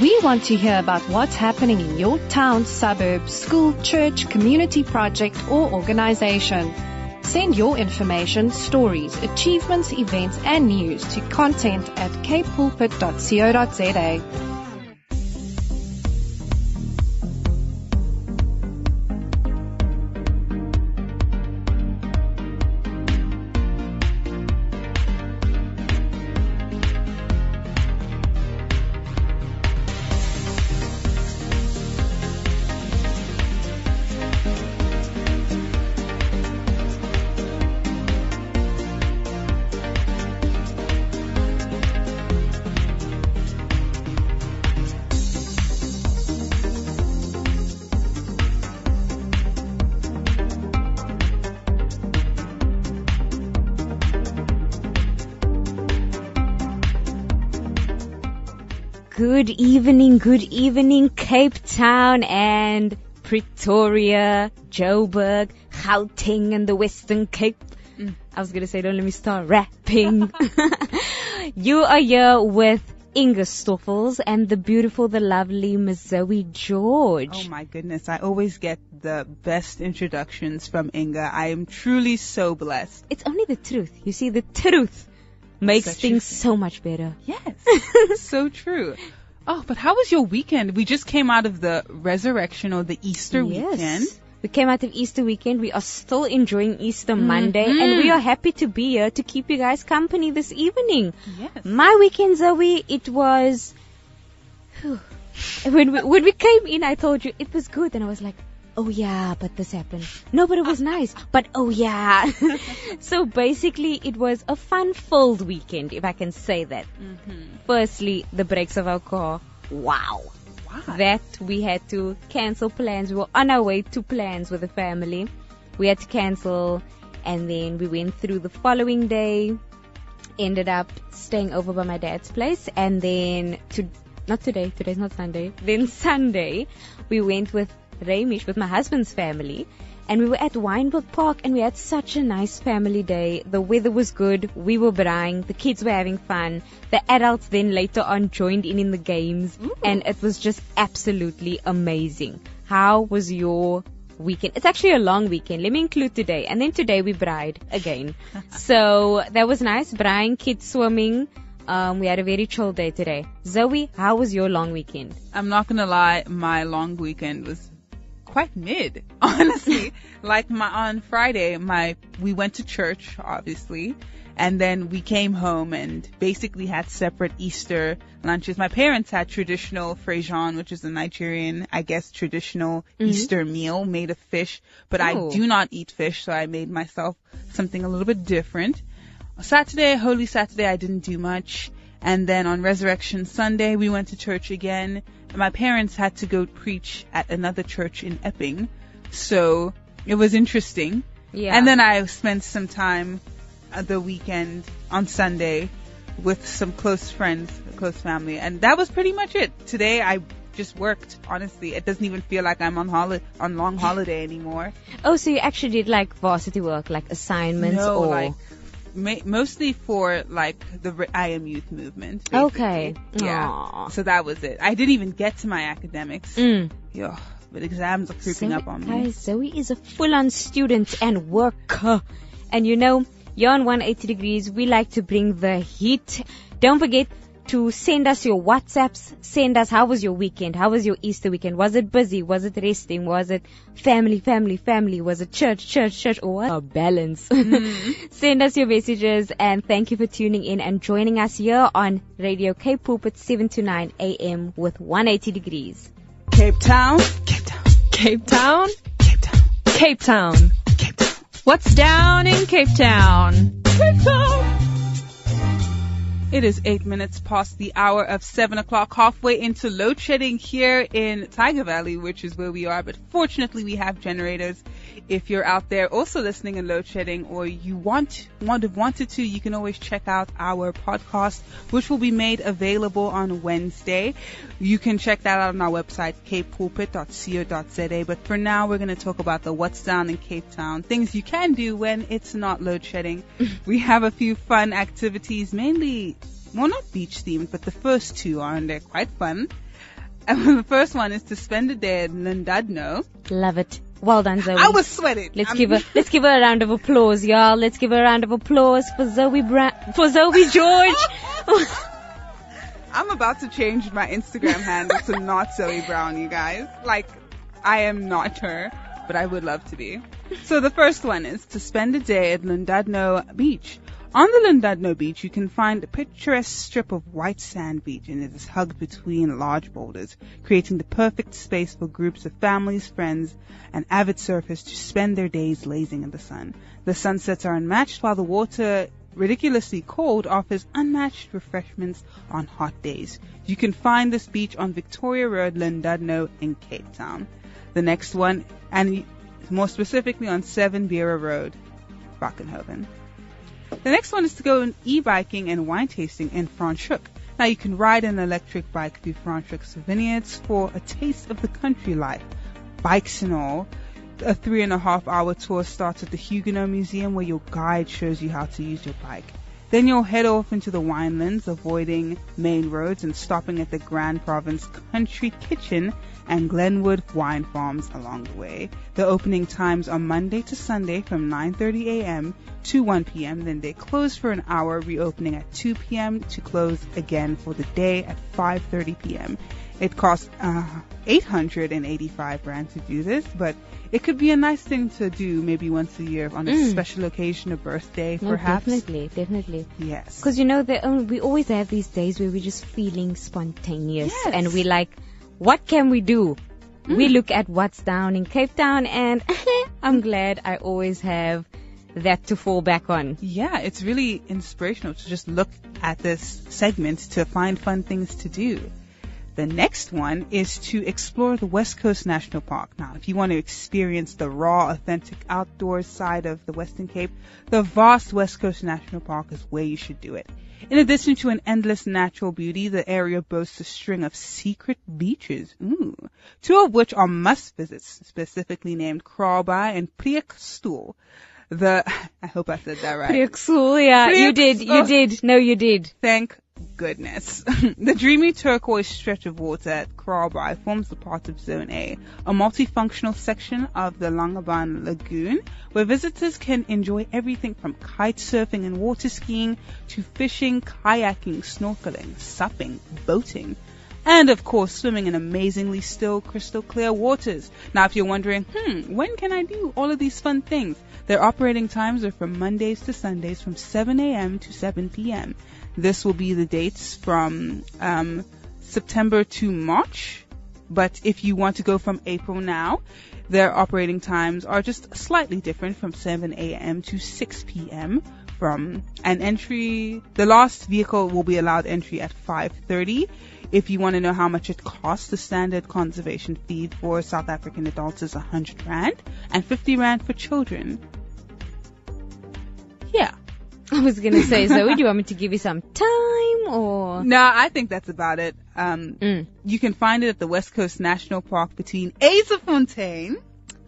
We want to hear about what's happening in your town, suburb, school, church, community project, or organization. Send your information, stories, achievements, events, and news to content at capepulpit.co.za. Good evening, good evening, Cape Town and Pretoria, Joburg, Gauteng and the Western Cape. Mm, I was gonna say, don't let me start rapping. you are here with Inga Stoffels and the beautiful, the lovely Miss Zoe George. Oh my goodness, I always get the best introductions from Inga. I am truly so blessed. It's only the truth. You see, the truth makes Such things so much better. Yes, so true. Oh, but how was your weekend? We just came out of the resurrection or the Easter weekend. We came out of Easter weekend. We are still enjoying Easter Mm-hmm. Monday and we are happy to be here to keep you guys company this evening. Yes. My weekend, Zoe, it was. Whew. when we when we came in, I told you it was good, and I was like, "Oh yeah, but this happened. No, but it was nice. But oh yeah." so basically, it was a fun-filled weekend, if I can say that. Mm-hmm. Firstly, the brakes of our car. Wow. Wow. That we had to cancel plans. We were on our way to plans with the family. We had to cancel, and then we went through the following day ended up staying over by my dad's place and then to not today today's not sunday then sunday we went with Ramish with my husband's family and we were at Wynberg Park and we had such a nice family day. The weather was good. We were braaiing. The kids were having fun. The adults then later on joined in in the games and it was just absolutely amazing. How was your weekend? It's actually a long weekend. Let me include today. And then today we bride again. so that was nice. Braaiing, kids swimming. Um, we had a very chill day today. Zoe, how was your long weekend? I'm not gonna lie, my long weekend was quite mid, honestly. like my on Friday, my we went to church, obviously, and then we came home and basically had separate Easter lunches. My parents had traditional frejon, which is a Nigerian, I guess, traditional mm-hmm. Easter meal made of fish, but Oh. I do not eat fish, so I made myself something a little bit different. Saturday, Holy Saturday, I didn't do much. And then on Resurrection Sunday, we went to church again. My parents had to go preach at another church in Epping. So it was interesting. Yeah. And then I spent some time at the weekend on Sunday with some close friends, close family. And that was pretty much it. Today I just worked, honestly. It doesn't even feel like I'm on holi- on long holiday anymore. Oh, so you actually did like varsity work, like assignments No, or like ma- mostly for like the I am youth movement. basically. Okay. Yeah. Aw. So that was it. I didn't even get to my academics. Mm. Yeah. But exams are creeping Zoe, up on me. Guys, Zoe is a full-on student and worker. And you know, you're on 180 degrees. We like to bring the heat. Don't forget to send us your WhatsApps. Send us how was your weekend? How was your Easter weekend? Was it busy? Was it resting? Was it family, family, family? Was it church, church, church? Or what? A balance. Mm. send us your messages and thank you for tuning in and joining us here on Radio Cape at 7 to 9 a.m. with 180 degrees. Cape Town. Cape Town. Cape Town? Cape Town. Cape Town. Cape Town. What's down in Cape Town? Cape Town. It is eight minutes past the hour of seven o'clock, halfway into load shedding here in Tyger Valley, which is where we are. But fortunately, we have generators. If you're out there also listening in load shedding, or you want want have wanted to, you can always check out our podcast, which will be made available on Wednesday. You can check that out on our website, capepulpit.co.za. But for now, we're going to talk about the what's down in Cape Town, things you can do when it's not load shedding. we have a few fun activities, mainly well, not beach themed, but the first two are, and they're quite fun. And the first one is to spend a day at Llandudno. Love it. Well done, Zoe. I was sweating. Let's I'm- give her let's give her a round of applause, y'all. Let's give her a round of applause for Zoe Bra- for Zoe George. I'm about to change my Instagram handle to not Zoe Brown, you guys. Like, I am not her, but I would love to be. So the first one is to spend a day at Llandudno Beach. On the Llandudno Beach, you can find a picturesque strip of white sand beach, and it is hugged between large boulders, creating the perfect space for groups of families, friends, and avid surfers to spend their days lazing in the sun. The sunsets are unmatched, while the water ridiculously cold offers unmatched refreshments on hot days. You can find this beach on Victoria Road, Llandudno in Cape Town. The next one, and more specifically on 7 Vera Road, Brackenhoven. The next one is to go in e-biking and wine tasting in Franschhoek. Now you can ride an electric bike through Franschhoek's vineyards for a taste of the country life. Bikes and all. A three and a half hour tour starts at the Huguenot Museum where your guide shows you how to use your bike. Then you'll head off into the winelands, avoiding main roads and stopping at the Grande Provence Country Kitchen and Glenwood Wine Farms along the way. The opening times are Monday to Sunday from 9:30 a.m. to 1 p.m. Then they close for an hour, reopening at 2 p.m. to close again for the day at 5:30 p.m. It costs uh, 885 rand to do this, but it could be a nice thing to do maybe once a year on a Mm. special occasion, a birthday, No, perhaps. definitely, definitely. Yes. Because you know, the, um, we always have these days where we're just feeling spontaneous, Yes. and we're like, what can we do? We Mm. look at what's down in Cape Town, and I'm glad I always have that to fall back on. Yeah, it's really inspirational to just look at this segment to find fun things to do. The next one is to explore the West Coast National Park. Now, if you want to experience the raw, authentic outdoors side of the Western Cape, the vast West Coast National Park is where you should do it. In addition to an endless natural beauty, the area boasts a string of secret beaches, ooh, two of which are must visits, specifically named Kraalbaai and Preekstoel. The, I hope I said that right. Yeah, you did, you did. No, you did. Thank goodness. the dreamy turquoise stretch of water at Kraalbaai forms the part of Zone A, a multifunctional section of the Langebaan Lagoon, where visitors can enjoy everything from kite surfing and water skiing to fishing, kayaking, snorkeling, supping, boating, and of course swimming in amazingly still crystal clear waters. Now if you're wondering, hmm, when can I do all of these fun things? Their operating times are from Mondays to Sundays from 7 a.m. to 7 p.m. This will be the dates from um, September to March. But if you want to go from April now, their operating times are just slightly different from 7 a.m. to 6 p.m. From an entry, the last vehicle will be allowed entry at 5:30. If you want to know how much it costs, the standard conservation fee for South African adults is 100 rand and 50 rand for children. Yeah. I was gonna say, Zoe, do you want me to give you some time or? No, I think that's about it. Um, Mm. you can find it at the West Coast National Park between Yzerfontein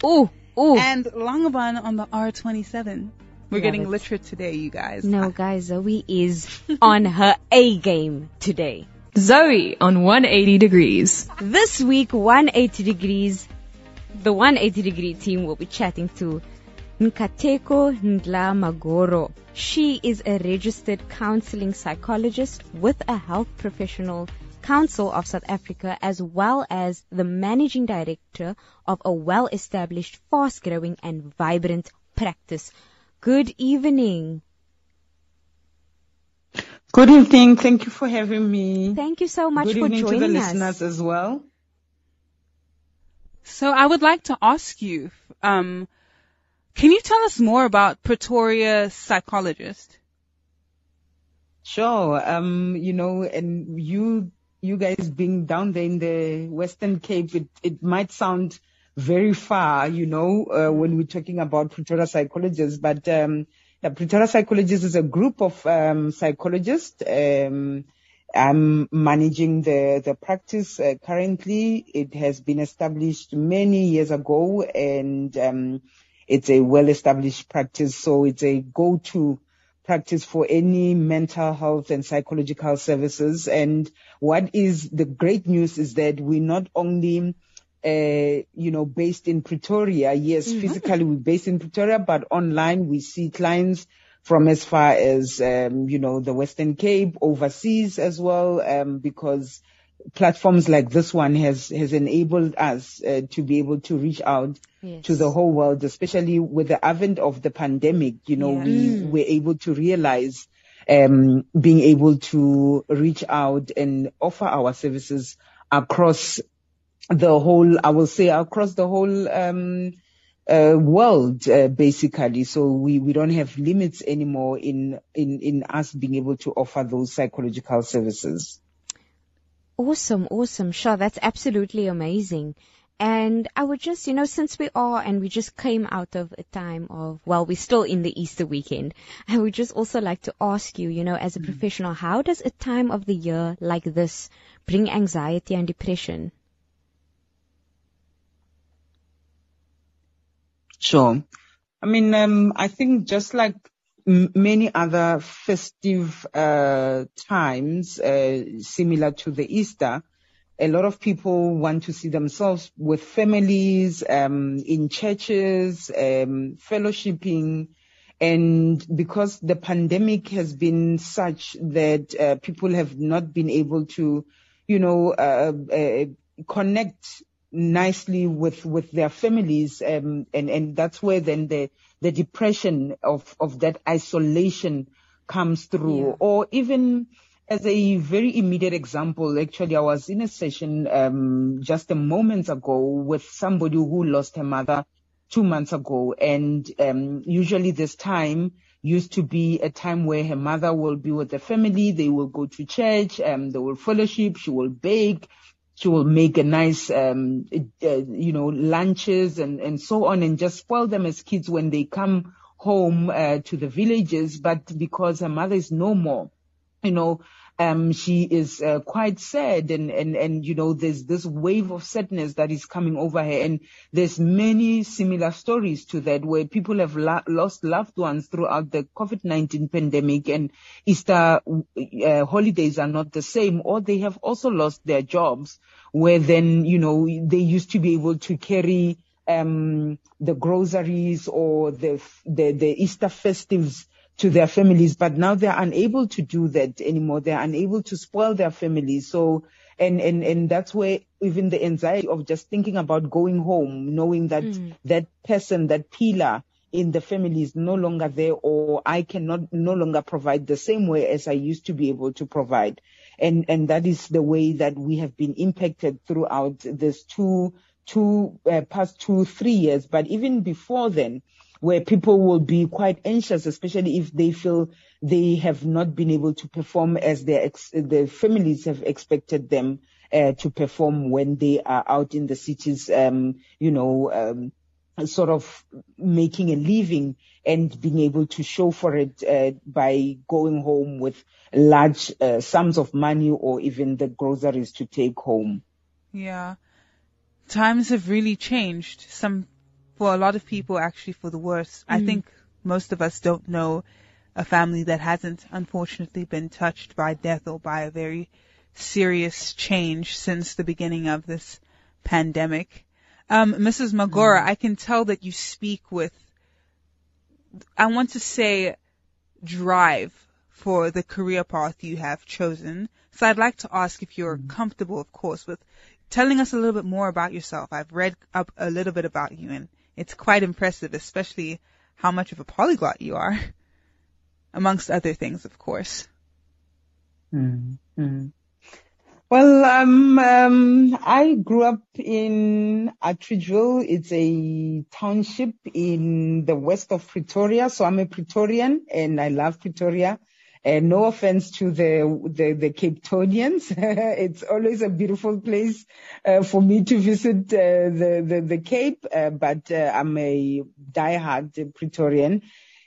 Ooh, ooh. and Langebaan on the R27. We're Love getting it. literate today, you guys. No, guys, Zoe is on her A game today. Zoe on 180 degrees. This week, 180 degrees, the 180 degree team will be chatting to Nkateko Ndla Magoro. She is a registered counseling psychologist with a health professional council of South Africa as well as the managing director of a well-established, fast-growing and vibrant practice. Good evening. Good evening. Thank you for having me. Thank you so much Good for evening to the listeners as well. So I would like to ask you, um, can you tell us more about Pretoria Psychologist? Sure. Um, you know, and you, you guys being down there in the Western Cape, it, it might sound very far, you know, uh, when we're talking about Pretoria psychologists, but, um, yeah, Pretoria psychologists is a group of, um, psychologists, um, I'm managing the, the practice uh, currently. It has been established many years ago and, um, it's a well-established practice. So it's a go-to practice for any mental health and psychological services. And what is the great news is that we not only uh, you know, based in Pretoria. Yes, mm-hmm. physically we're based in Pretoria, but online we see clients from as far as, um, you know, the Western Cape, overseas as well, um, because platforms like this one has, has enabled us uh, to be able to reach out yes. to the whole world, especially with the advent of the pandemic. You know, yeah. we mm. were able to realize um, being able to reach out and offer our services across the whole, I will say across the whole, um, uh, world, uh, basically. So we, we don't have limits anymore in, in, in us being able to offer those psychological services. Awesome, awesome. Sure, that's absolutely amazing. And I would just, you know, since we are and we just came out of a time of, well, we're still in the Easter weekend, I would just also like to ask you, you know, as a mm. professional, how does a time of the year like this bring anxiety and depression? Sure. I mean, um, I think just like many other festive uh, times, uh, similar to the Easter, a lot of people want to see themselves with families, um, in churches, um, fellowshipping. And because the pandemic has been such that uh, people have not been able to, you know, uh, uh, connect nicely with with their families um, and and that's where then the the depression of of that isolation comes through. Yeah. or even as a very immediate example actually i was in a session um, just a moment ago with somebody who lost her mother two months ago. And um, usually this time used to be a time where her mother will be with the family. They will go to church um, they will fellowship she will bake she will make a nice, um, uh, you know, lunches and, and so on and just spoil them as kids when they come home, uh, to the villages. But because her mother is no more, you know, um, she is uh, quite sad and, and, and, you know, there's this wave of sadness that is coming over her. And there's many similar stories to that where people have lost loved ones throughout the COVID-19 pandemic and Easter uh, holidays are not the same or they have also lost their jobs where then, you know, they used to be able to carry um, the groceries or the, the, the Easter festives to their families, but now they're unable to do that anymore. They're unable to spoil their families. So, and, and, and that's where even the anxiety of just thinking about going home, knowing that mm. that person, that pillar in the family is no longer there or I cannot no longer provide the same way as I used to be able to provide. And, and that is the way that we have been impacted throughout this two, two, uh, past two, three years. But even before then, where people will be quite anxious, especially if they feel they have not been able to perform as their ex- the families have expected them uh, to perform when they are out in the cities, um, you know, um, sort of making a living and being able to show for it uh, by going home with large uh, sums of money or even the groceries to take home. Yeah. Times have really changed. Some for a lot of people actually for the worse. Mm. I think most of us don't know a family that hasn't unfortunately been touched by death or by a very serious change since the beginning of this pandemic. Um, Mrs. Magoro, mm. I can tell that you speak with, I want to say, drive for the career path you have chosen. So I'd like to ask if you're mm. comfortable, of course, with telling us a little bit more about yourself. I've read up a little bit about you and it's quite impressive, especially how much of a polyglot you are, amongst other things, of course. Mm-hmm. Well, um, um, I grew up in Atteridgeville. It's a township in the west of Pretoria. So I'm a Pretorian and I love Pretoria. And no offense to the the, the Cape Townians, it's always a beautiful place uh, for me to visit uh, the, the, the Cape. Uh, but uh, I'm a diehard Pretorian,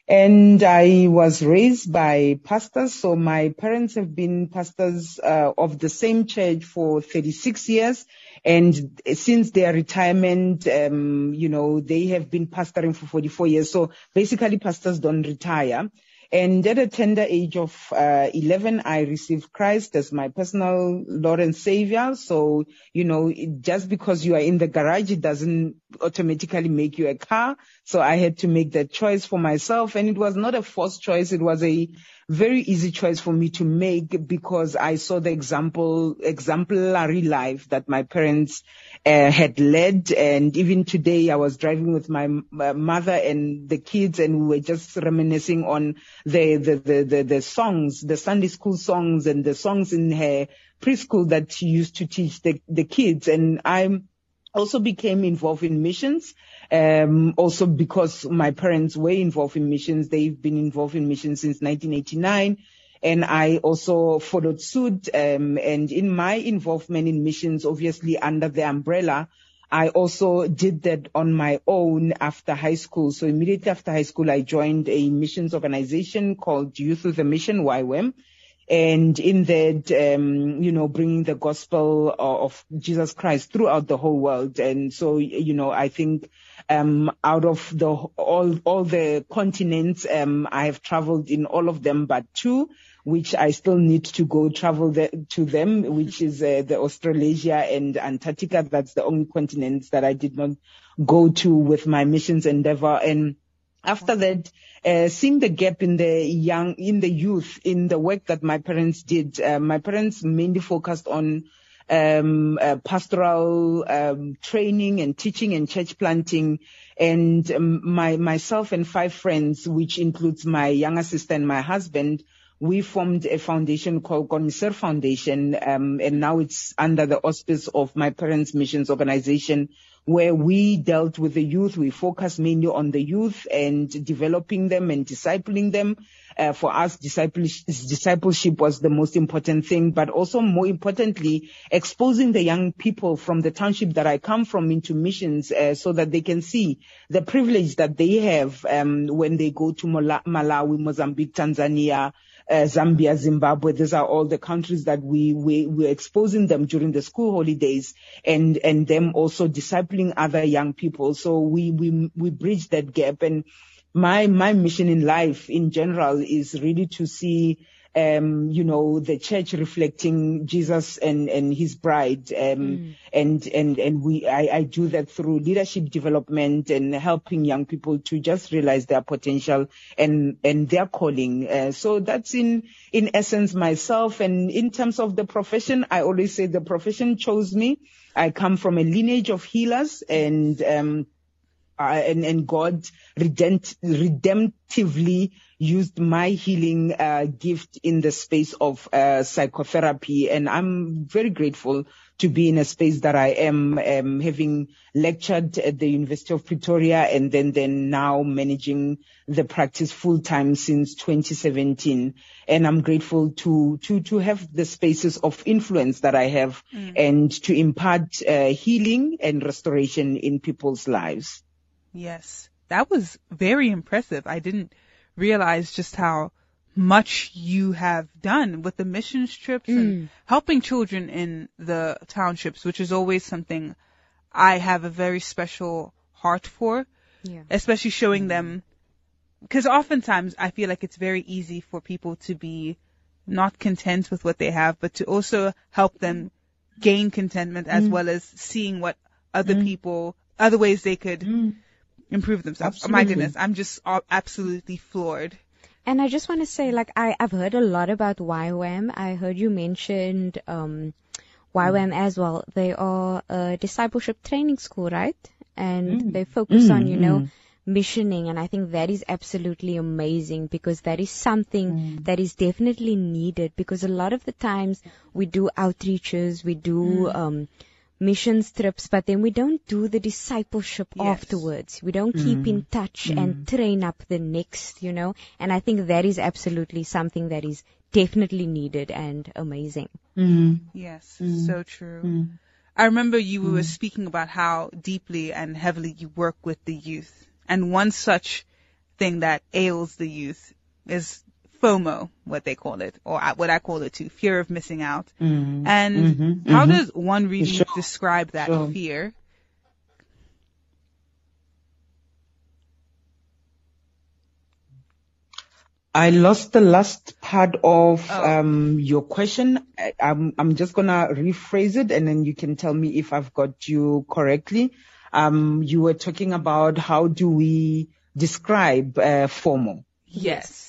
and I was raised by pastors. So my parents have been pastors uh, of the same church for 36 years, and since their retirement, um, you know, they have been pastoring for 44 years. So basically, pastors don't retire. And at a tender age of uh, 11, I received Christ as my personal Lord and Savior. So, you know, just because you are in the garage, it doesn't automatically make you a car. So I had to make that choice for myself. And it was not a forced choice. It was a very easy choice for me to make because I saw the example, exemplary life that my parents uh, had led. And even today I was driving with my mother and the kids and we were just reminiscing on the, the, the, the, the songs, the Sunday school songs and the songs in her preschool that she used to teach the, the kids. And I'm, also became involved in missions. Um, also because my parents were involved in missions. They've been involved in missions since 1989 and I also followed suit. Um, and in my involvement in missions, obviously under the umbrella, I also did that on my own after high school. So immediately after high school, I joined a missions organization called Youth with a Mission, YWAM. And in that, um, you know, bringing the gospel of Jesus Christ throughout the whole world. And so, you know, I think, um, out of the, all, all the continents, um, I have traveled in all of them, but two which I still need to go travel the, to them, which is uh, the Australasia and Antarctica. That's the only continents that I did not go to with my missions endeavor. And after that, uh, seeing the gap in the young, in the youth, in the work that my parents did, uh, my parents mainly focused on um, uh, pastoral um, training and teaching and church planting. And um, my myself and five friends, which includes my younger sister and my husband, we formed a foundation called Conmiser Foundation, um, and now it's under the auspice of my parents' missions organization, where we dealt with the youth. We focus mainly on the youth and developing them and discipling them. Uh, for us, discipleship was the most important thing, but also more importantly, exposing the young people from the township that I come from into missions, uh, so that they can see the privilege that they have um, when they go to Malawi, Mozambique, Tanzania, Uh, Zambia, Zimbabwe. These are all the countries that we, we, we're exposing them during the school holidays and, and them also discipling other young people. So we, we, we bridge that gap. And my, my mission in life in general is really to see um, you know, the church reflecting Jesus and, and his bride. Um, mm. and, and, and we, I, I do that through leadership development and helping young people to just realize their potential and, and their calling. Uh, so that's in, in essence myself. And in terms of the profession, I always say the profession chose me. I come from a lineage of healers and, um, uh, and, and God redempt, redemptively used my healing uh, gift in the space of uh, psychotherapy. And I'm very grateful to be in a space that I am, um, having lectured at the University of Pretoria and then, then now managing the practice full time since 2017. And I'm grateful to, to, to have the spaces of influence that I have mm. and to impart uh, healing and restoration in people's lives. Yes, that was very impressive. I didn't realize just how much you have done with the missions trips mm. and helping children in the townships, which is always something I have a very special heart for. Yeah. Especially showing mm. them, because oftentimes I feel like it's very easy for people to be not content with what they have, but to also help them gain contentment as mm. well as seeing what other mm. people, other ways they could mm improve themselves. Absolutely. Oh my goodness, I'm just absolutely floored. And I just want to say, like, I, I've heard a lot about YWAM. I heard you mentioned um, YWAM as well. They are a discipleship training school, right? And mm. they focus mm, on, you know, mm. missioning. And I think that is absolutely amazing because that is something mm. that is definitely needed because a lot of the times we do outreaches, we do, mm. um, mission trips, but then we don't do the discipleship yes. afterwards. We don't mm. keep in touch mm. and train up the next, you know, and I think that is absolutely something that is definitely needed and amazing. Mm. Yes, mm. so true. Mm. I remember you were mm. speaking about how deeply and heavily you work with the youth. And one such thing that ails the youth is FOMO, what they call it, or what I call it too, fear of missing out. Mm-hmm. And mm-hmm. how mm-hmm. does one really sure. describe that sure. fear? I lost the last part of Oh. um, your question. I, I'm, I'm just gonna rephrase it, and then you can tell me if I've got you correctly. Um, you were talking about how do we describe uh, FOMO? Yes.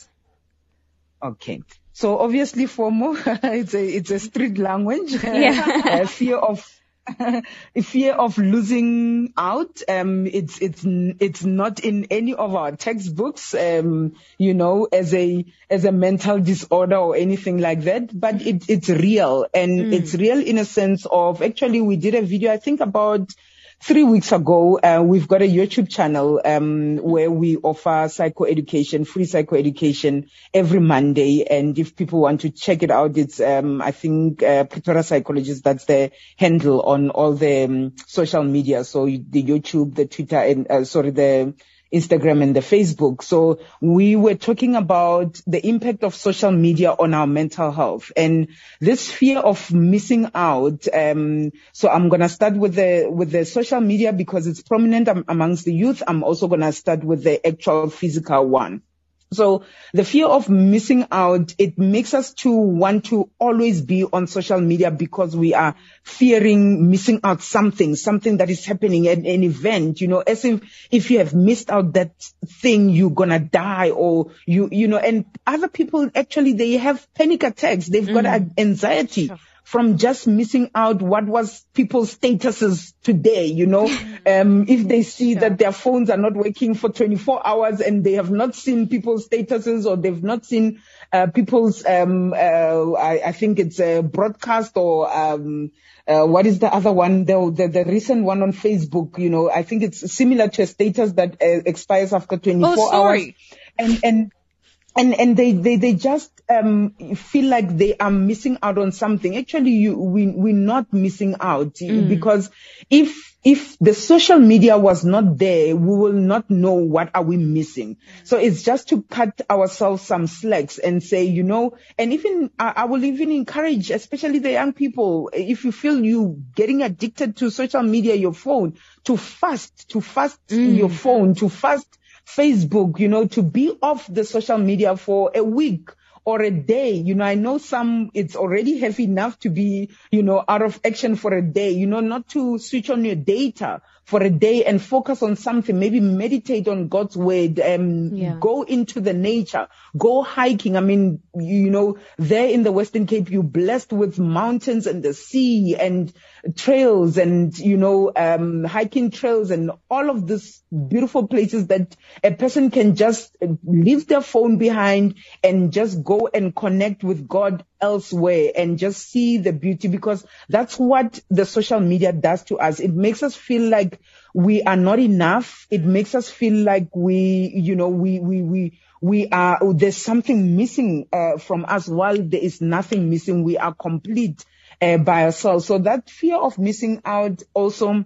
Okay. So obviously FOMO, it's a, it's a street language. Yeah. Uh, fear of, fear of losing out. Um, it's, it's, n- it's not in any of our textbooks, um, you know, as a, as a mental disorder or anything like that, but it, it's real and it's real in a sense of actually we did a video, I think about three weeks ago, uh, we've got a YouTube channel um, where we offer psychoeducation, free psychoeducation every Monday. And if people want to check it out, it's um, I think uh, Pretoria Psychologist. That's the handle on all the um, social media. So the YouTube, the Twitter, and uh, sorry, the Instagram and the Facebook. So we were talking about the impact of social media on our mental health and this fear of missing out. Um, so I'm going to start with the, with the social media because it's prominent amongst the youth. I'm also going to start with the actual physical one. So the fear of missing out, it makes us to want to always be on social media because we are fearing missing out something, something that is happening at an event, you know, as if, if you have missed out that thing, you're gonna die or you, you know, and other people actually, they have panic attacks. They've got mm. a- anxiety from just missing out what was people's statuses today, you know. Um, if they see that their phones are not working for 24 hours and they have not seen people's statuses or they've not seen uh, people's, um, uh, I, I think it's a broadcast or, um, uh, what is the other one? The, the, the recent one on Facebook, you know, I think it's similar to a status that uh, expires after 24 Oh, hours. sorry. And, and, and and they they they just um feel like they are missing out on something. Actually you we we're not missing out because if if the social media was not there we will not know what are we missing. So it's just to cut ourselves some slacks and say you know and even I, I will even encourage especially the young people if you feel you getting addicted to social media your phone to fast to fast your phone to fast Facebook, you know, to be off the social media for a week or a day. You know, I know some, it's already heavy enough to be, you know, out of action for a day, you know, not to switch on your data for a day and focus on something, maybe meditate on God's word, um, Yeah. go into the nature, go hiking. I mean, you know, there in the Western Cape, you're blessed with mountains and the sea and trails and, you know, um, hiking trails and all of these beautiful places that a person can just leave their phone behind and just go and connect with God elsewhere and just see the beauty because that's what the social media does to us. It makes us feel like we are not enough. It makes us feel like we, you know, we, we, we, we are, there's something missing, uh, from us while there is nothing missing. We are complete, uh, by ourselves. So that fear of missing out also,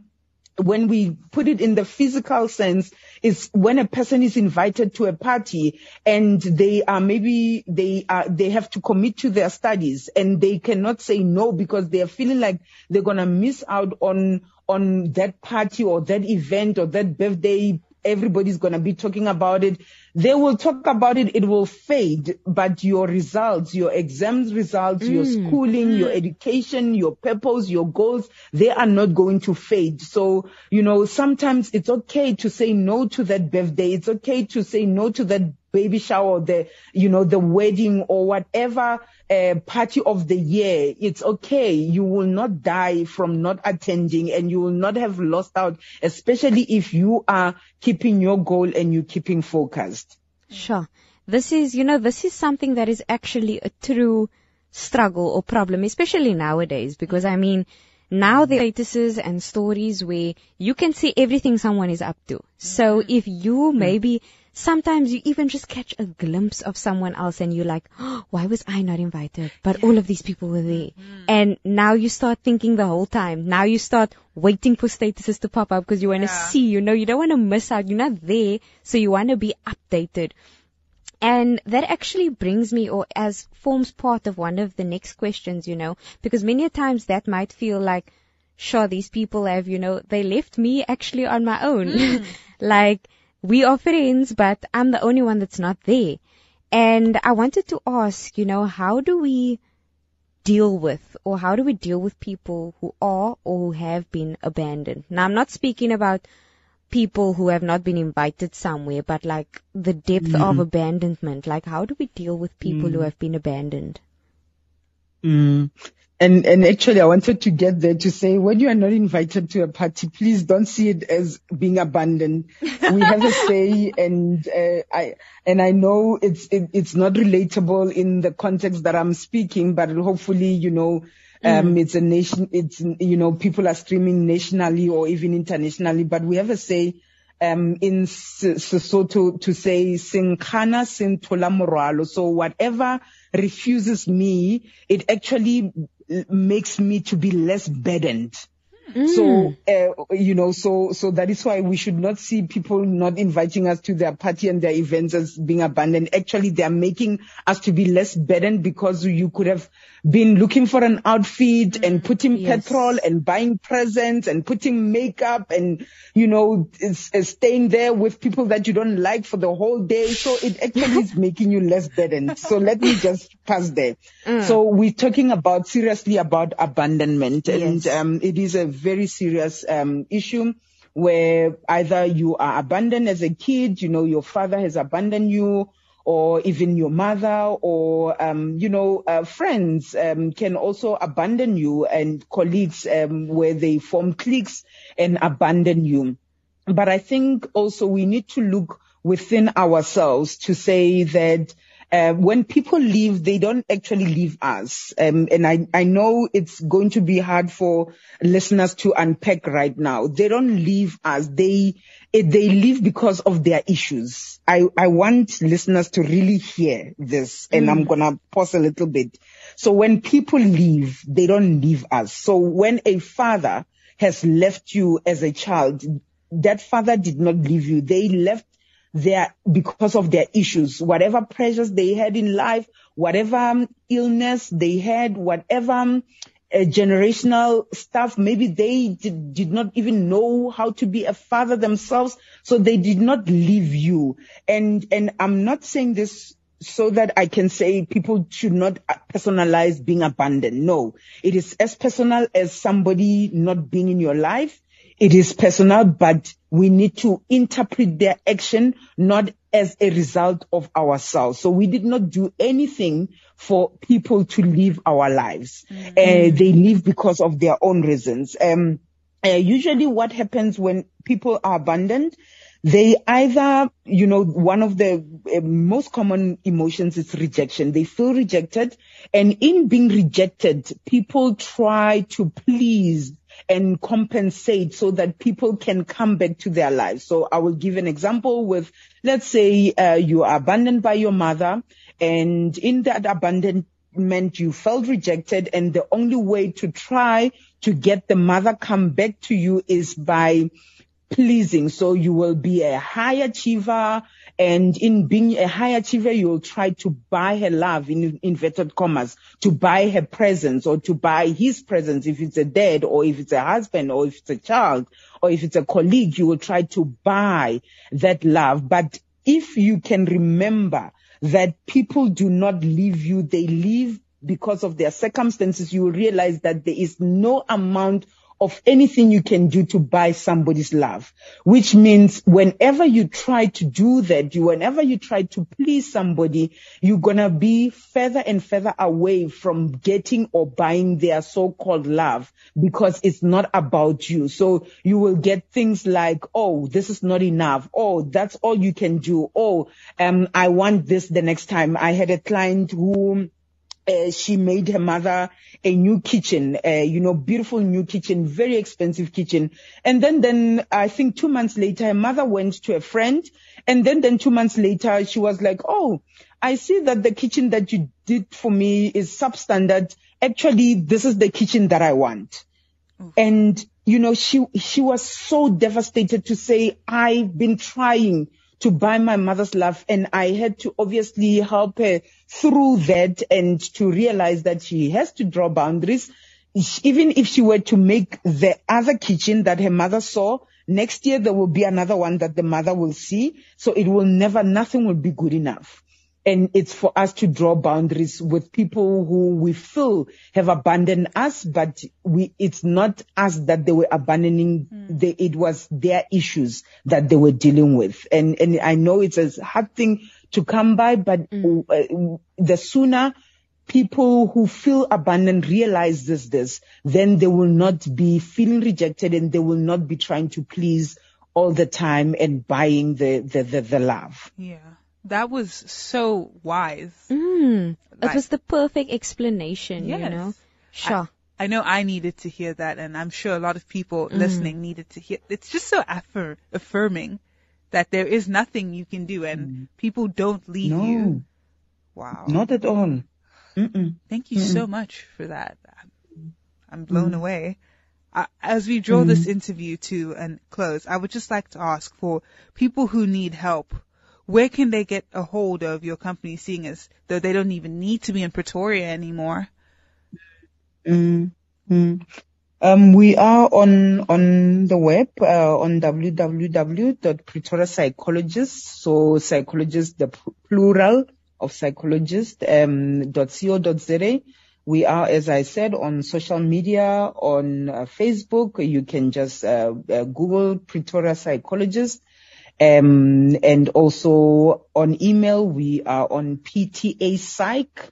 when we put it in the physical sense is when a person is invited to a party and they are maybe they are they have to commit to their studies and they cannot say no because they are feeling like they're gonna miss out on on that party or that event or that birthday everybody's going to be talking about it. They will talk about it. It will fade, but your results, your exams results, your mm. schooling, your mm. education, your purpose, your goals, they are not going to fade. So, you know, sometimes it's okay to say no to that birthday. It's okay to say no to that baby shower, the, you know, the wedding or whatever uh, party of the year. It's okay. You will not die from not attending and you will not have lost out, especially if you are keeping your goal and you're keeping focused. Sure. This is, you know, this is something that is actually a true struggle or problem, especially nowadays, because I mean, now there are statuses and stories where you can see everything someone is up to. So if you maybe, sometimes you even just catch a glimpse of someone else and you're like, oh, why was I not invited? But all of these people were there. Mm-hmm. And now you start thinking the whole time. Now you start waiting for statuses to pop up because you want to Yeah. see, you know, you don't want to miss out. You're not there. So you want to be updated. And that actually brings me or as forms part of one of the next questions, you know, because many a times that might feel like, sure, these people have, you know, they left me actually on my own. Hmm. like we are friends, but I'm the only one that's not there. And I wanted to ask, you know, how do we deal with or how do we deal with people who are or who have been abandoned? Now, I'm not speaking about people who have not been invited somewhere, but like the depth mm. of abandonment. Like, how do we deal with people mm. who have been abandoned? Mm. And, and actually I wanted to get there to say when you are not invited to a party, please don't see it as being abandoned. We have a say and, uh, I, and I know it's, it, it's not relatable in the context that I'm speaking, but hopefully, you know, um, mm. it's a nation, it's, you know, people are streaming nationally or even internationally, but we have a say, um, in Sesotho to say, Sinkana sin moralo. So whatever refuses me, it actually makes me to be less burdened. Mm. So, uh, you know, so, so that is why we should not see people not inviting us to their party and their events as being abandoned. Actually, they are making us to be less burdened because you could have been looking for an outfit and mm, putting yes. petrol and buying presents and putting makeup and, you know, staying there with people that you don't like for the whole day. So it actually is making you less burdened. So let me just pass there. Mm. So we're talking about seriously about abandonment and, yes. um, it is a very serious, um, issue where either you are abandoned as a kid, you know, your father has abandoned you or even your mother or, um, you know, uh, friends um, can also abandon you and colleagues um, where they form cliques and abandon you. But I think also we need to look within ourselves to say that uh, when people leave, they don't actually leave us. Um, and I, I know it's going to be hard for listeners to unpack right now. They don't leave us. They, they leave because of their issues. I, I want listeners to really hear this and mm. I'm going to pause a little bit. So when people leave, they don't leave us. So when a father has left you as a child, that father did not leave you. They left their, because of their issues, whatever pressures they had in life, whatever um, illness they had, whatever uh, generational stuff, maybe they did, did not even know how to be a father themselves. So they did not leave you. And, and I'm not saying this so that I can say people should not personalize being abandoned. No, it is as personal as somebody not being in your life it is personal, but we need to interpret their action not as a result of ourselves. So we did not do anything for people to live our lives. Mm-hmm. Uh, they live because of their own reasons. Um, uh, usually what happens when people are abandoned, they either, you know, one of the uh, most common emotions is rejection. They feel rejected and in being rejected, people try to please and compensate so that people can come back to their lives. So I will give an example with, let's say, uh, you are abandoned by your mother and in that abandonment you felt rejected and the only way to try to get the mother come back to you is by pleasing. So you will be a high achiever and in being a high achiever, you will try to buy her love in inverted commas, to buy her presence or to buy his presence if it's a dad or if it's a husband or if it's a child or if it's a colleague, you will try to buy that love. But if you can remember that people do not leave you, they leave because of their circumstances, you will realize that there is no amount of anything you can do to buy somebody's love, which means whenever you try to do that, you, whenever you try to please somebody, you're going to be further and further away from getting or buying their so-called love because it's not about you. So you will get things like, oh, this is not enough. Oh, that's all you can do. Oh, um, I want this the next time. I had a client who uh, she made her mother a new kitchen, uh, you know, beautiful new kitchen, very expensive kitchen. And then, then I think two months later, her mother went to a friend. And then, then two months later, she was like, Oh, I see that the kitchen that you did for me is substandard. Actually, this is the kitchen that I want. Mm. And, you know, she, she was so devastated to say, I've been trying to buy my mother's love. And I had to obviously help her through that and to realize that she has to draw boundaries. Even if she were to make the other kitchen that her mother saw, next year there will be another one that the mother will see. So it will never, nothing will be good enough. And it's for us to draw boundaries with people who we feel have abandoned us, but we, it's not us that they were abandoning. Mm. They, it was their issues that they were dealing with. And, and I know it's a hard thing to come by, but Mm. uh, the sooner people who feel abandoned realize this, this, then they will not be feeling rejected and they will not be trying to please all the time and buying the, the, the, the love. Yeah. That was so wise. Mm, that Like- was the perfect explanation, you know. Sure. I know I needed to hear that, and I'm sure a lot of people Mm. listening needed to hear. It's just so affir- affirming that there is nothing you can do, and people don't leave No, you. Wow. not at all. Mm-mm. Thank you so much for that. I'm, I'm blown away. Uh, as we draw this interview to a close, I would just like to ask for people who need help, where can they get a hold of your company, seeing as though they don't even need to be in Pretoria anymore? Mm, mm. Um, we are on on the web uh, on www.pretoriapsychologist. So psychologist, the plural of psychologist, um, .co.za. We are, as I said, on social media, on uh, Facebook. You can just uh, uh, Google Pretoria Psychologist. Um, and also on email, we are on ptapsych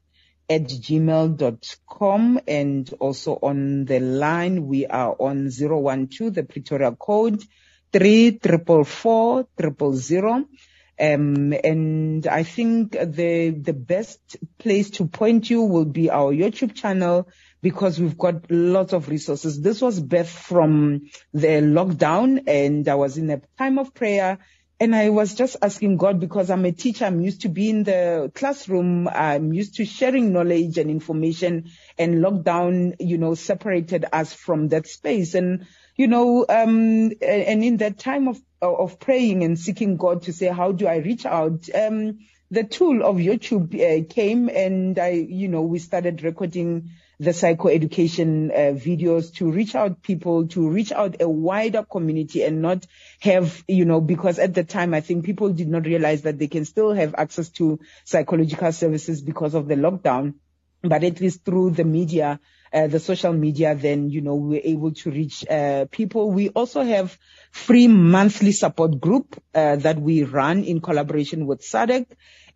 at gmail.com and also on the line, we are on 012, the Pretoria code, 3444000. Um, and I think the, the best place to point you will be our YouTube channel because we've got lots of resources. This was birthed from the lockdown and I was in a time of prayer and I was just asking God because I'm a teacher. I'm used to being in the classroom. I'm used to sharing knowledge and information and lockdown, you know, separated us from that space. And, you know, um, and in that time of, of praying and seeking God to say, how do I reach out? Um, the tool of YouTube uh, came and I, you know, we started recording the psychoeducation uh, videos to reach out people, to reach out a wider community and not have, you know, because at the time I think people did not realize that they can still have access to psychological services because of the lockdown. But at least through the media, uh, the social media, then, you know, we're able to reach, uh, people. We also have free monthly support group, uh, that we run in collaboration with SADAG.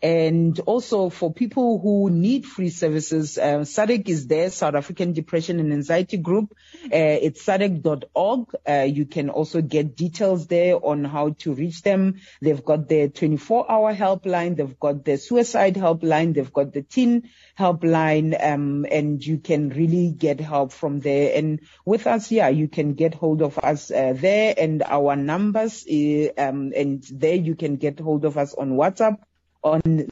And also for people who need free services, uh, SADAG is there, South African Depression and Anxiety Group. Uh, it's sadag.org. Uh, you can also get details there on how to reach them. They've got their 24 hour helpline. They've got the suicide helpline. They've got the teen helpline. Um, and you can really get help from there. And with us, yeah, you can get hold of us, uh, there and our numbers, uh, um, and there you can get hold of us on WhatsApp on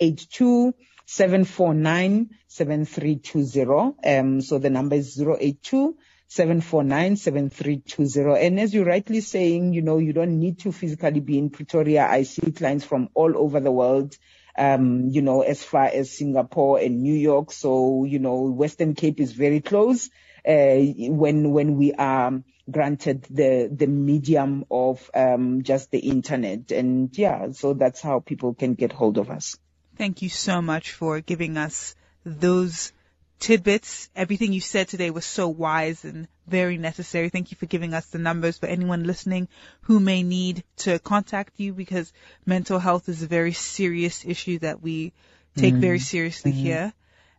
082 749 7320. Um, so the number is 082 749 7320. And as you're rightly saying, you know, you don't need to physically be in Pretoria. I see clients from all over the world. Um, you know, as far as Singapore and New York. So, you know, Western Cape is very close, Uh, when, when we are granted the, the medium of, um, just the internet. And yeah, so that's how people can get hold of us. Thank you so much for giving us those tidbits. Everything you said today was so wise and very necessary. Thank you for giving us the numbers for anyone listening who may need to contact you because mental health is a very serious issue that we take very mm-hmm. seriously mm-hmm. here.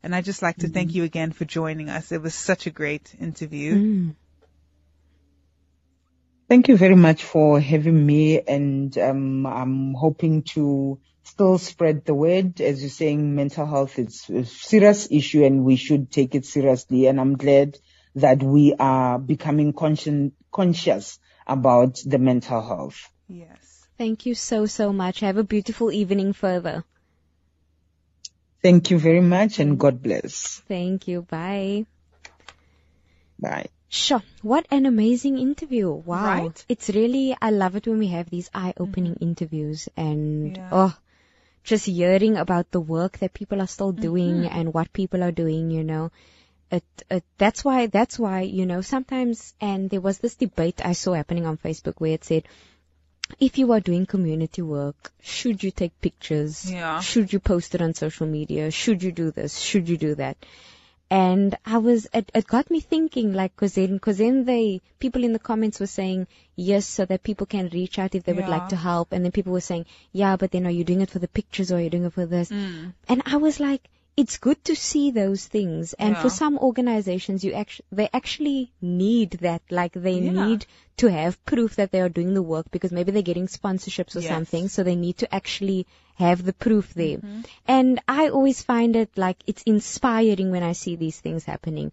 And I'd just like to thank you again for joining us. It was such a great interview. Mm. Thank you very much for having me. And um, I'm hoping to still spread the word. As you're saying, mental health is a serious issue and we should take it seriously. And I'm glad that we are becoming conscien- conscious about the mental health. Yes. Thank you so, so much. Have a beautiful evening further. Thank you very much and God bless. Thank you. Bye. Bye. Sure. What an amazing interview. Wow. Right? It's really, I love it when we have these eye-opening mm-hmm. interviews and, Yeah. oh, just hearing about the work that people are still doing mm-hmm. and what people are doing, you know. It, it, that's why, that's why, you know, sometimes, and there was this debate I saw happening on Facebook where it said, if you are doing community work, should you take pictures? Yeah. Should you post it on social media? Should you do this? Should you do that? And I was, it, it got me thinking, like, cause then, cause then they, people in the comments were saying yes, so that people can reach out if they would like to help. And then people were saying, yeah, but then are you doing it for the pictures or are you doing it for this? Mm. And I was like, it's good to see those things. And Yeah. for some organizations, you actually, they actually need that. Like they Yeah. need to have proof that they are doing the work because maybe they're getting sponsorships or Yes. something. So they need to actually have the proof there. Mm-hmm. And I always find it like it's inspiring when I see these things happening.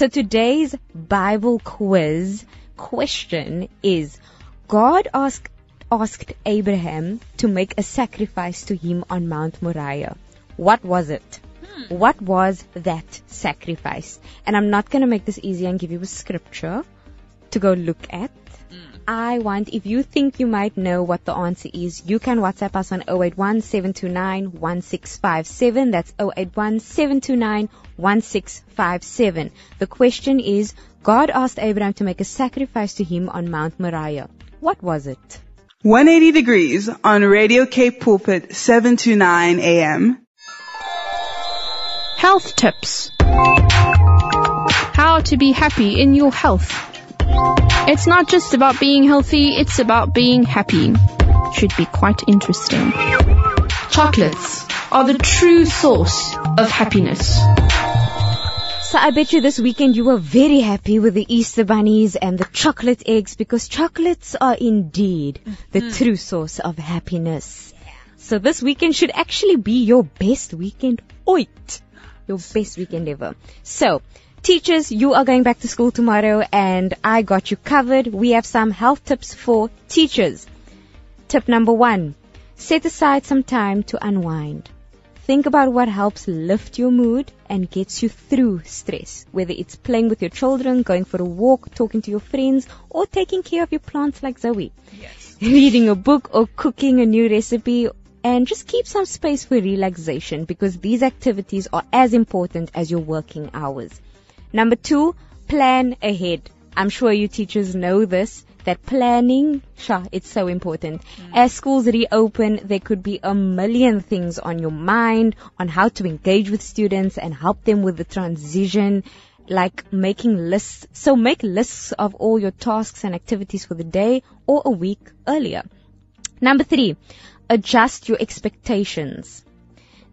So today's Bible quiz question is God asked asked Abraham to make a sacrifice to him on Mount Moriah. What was it? Hmm. What was that sacrifice? And I'm not going to make this easy and give you a scripture to go look at. Hmm. I want, if you think you might know what the answer is, you can WhatsApp us on 081 729 1657. That's 081 729 1657. The question is, God asked Abraham to make a sacrifice to him on Mount Moriah. What was it? 180 degrees on Radio Cape Pulpit 729 AM. Health tips. How to be happy in your health. It's not just about being healthy, it's about being happy. Should be quite interesting. Chocolates are the true source of happiness. So I bet you this weekend you were very happy with the Easter bunnies and the chocolate eggs because chocolates are indeed the mm-hmm. true source of happiness. So this weekend should actually be your best weekend oit. Your best weekend ever. So, teachers, you are going back to school tomorrow and I got you covered. We have some health tips for teachers. Tip number one, set aside some time to unwind. Think about what helps lift your mood and gets you through stress, whether it's playing with your children, going for a walk, talking to your friends, or taking care of your plants like Zoe. Yes. Reading a book or cooking a new recipe and just keep some space for relaxation because these activities are as important as your working hours. Number two, plan ahead. I'm sure you teachers know this, that planning, sure, it's so important. Mm. As schools reopen, there could be a million things on your mind on how to engage with students and help them with the transition, like making lists. So make lists of all your tasks and activities for the day or a week earlier. Number three, adjust your expectations.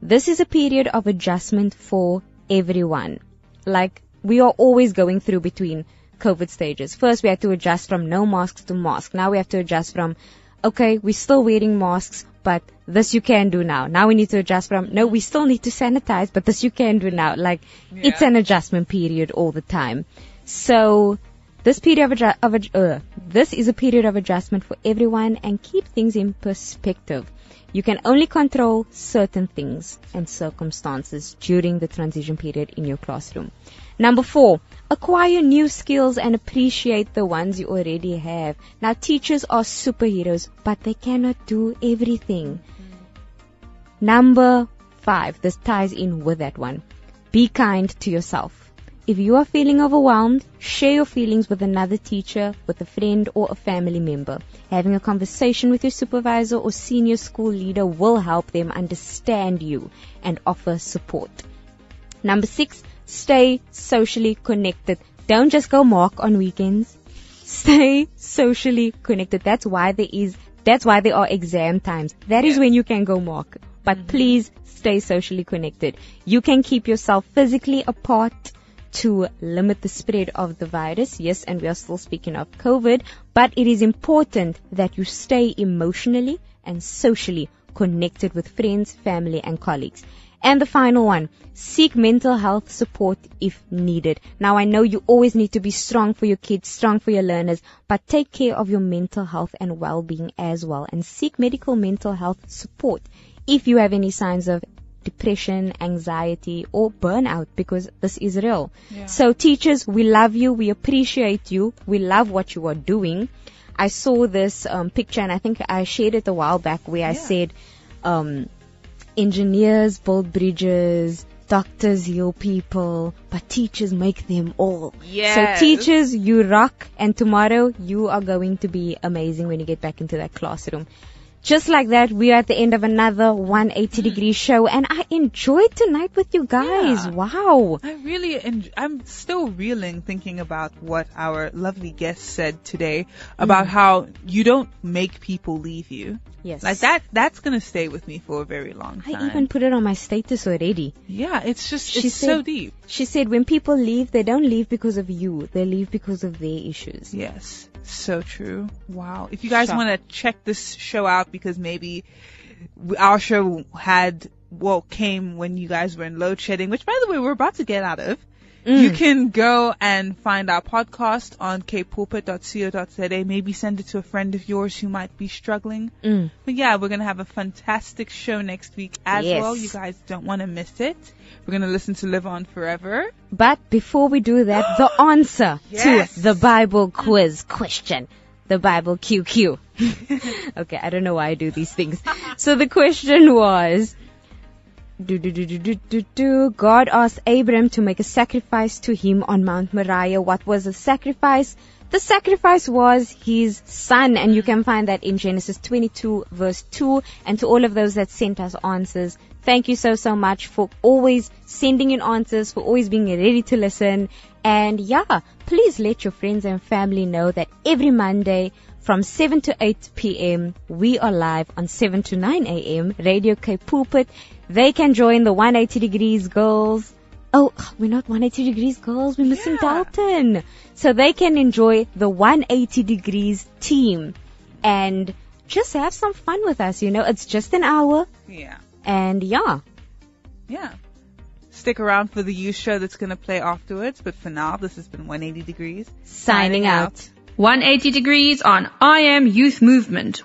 This is a period of adjustment for everyone. Like, we are always going through between COVID stages. First, we had to adjust from no masks to mask. Now we have to adjust from, okay, we're still wearing masks, but this you can do now. Now we need to adjust from, no, we still need to sanitize, but this you can do now. Like, it's an adjustment period all the time. So, this period of, adju- of adj- uh, this is a period of adjustment for everyone and keep things in perspective. You can only control certain things and circumstances during the transition period in your classroom. Number four, acquire new skills and appreciate the ones you already have. Now, teachers are superheroes, but they cannot do everything. Number five, this ties in with that one. Be kind to yourself. If you are feeling overwhelmed, share your feelings with another teacher, with a friend, or a family member. Having a conversation with your supervisor or senior school leader will help them understand you and offer support. Number six, stay socially connected. Don't just go mark on weekends. Stay socially connected. That's why there is, that's why there are exam times. That is Yeah. when you can go mark. But mm-hmm. please stay socially connected. You can keep yourself physically apart to limit the spread of the virus. Yes, and we are still speaking of COVID, but it is important that you stay emotionally and socially connected with friends, family, and colleagues. And the final one, seek mental health support if needed. Now I know you always need to be strong for your kids, strong for your learners, but take care of your mental health and well-being as well and seek medical mental health support if you have any signs of depression, anxiety, or burnout because this is real. So teachers, we love you. We appreciate you. We love what you are doing. I saw this um, picture and I think I shared it a while back where I said, um, engineers build bridges, doctors heal people, but teachers make them all. Yes. So teachers, you rock, and tomorrow you are going to be amazing when you get back into that classroom. Just like that, we are at the end of another 180 degree mm. show, and I enjoyed tonight with you guys. Yeah. Wow. I really, enj- I'm still reeling thinking about what our lovely guest said today about mm. how you don't make people leave you. Yes. Like that, that's gonna stay with me for a very long time. I even put it on my status already. yeah, it's just, She it's so said- deep. She said, when people leave, they don't leave because of you. They leave because of their issues. Yes, so true. Wow. If you guys want to check this show out because maybe our show had, well, came when you guys were in load shedding, which by the way, we're about to get out of. You can go and find our podcast on kpulpit.co.za. Maybe send it to a friend of yours who might be struggling. Mm. But yeah, we're going to have a fantastic show next week as Yes. well. You guys don't want to miss it. We're going to listen to Live On Forever. But before we do that, the answer Yes. to the Bible quiz question. The Bible QQ. okay, I don't know why I do these things. So the question was, do, do, do, do, do, do. God asked Abram to make a sacrifice to him on Mount Moriah. What was the sacrifice? The sacrifice was his son, and you can find that in Genesis 22 verse 2. And to all of those that sent us answers, thank you so, so much for always sending in answers, for always being ready to listen. And yeah, please let your friends and family know that every Monday from 7 to 8 p.m. we are live on 7 to 9 a.m. Radio K Pulpit. They can join the 180 degrees girls. Oh, we're not 180 degrees girls. We're missing Yeah. Dalton. So they can enjoy the 180 degrees team and just have some fun with us. You know, it's just an hour Yeah. and yeah. Yeah. Stick around for the youth show that's going to play afterwards. But for now, this has been 180 Degrees. Signing out. 180 degrees on I Am Youth Movement.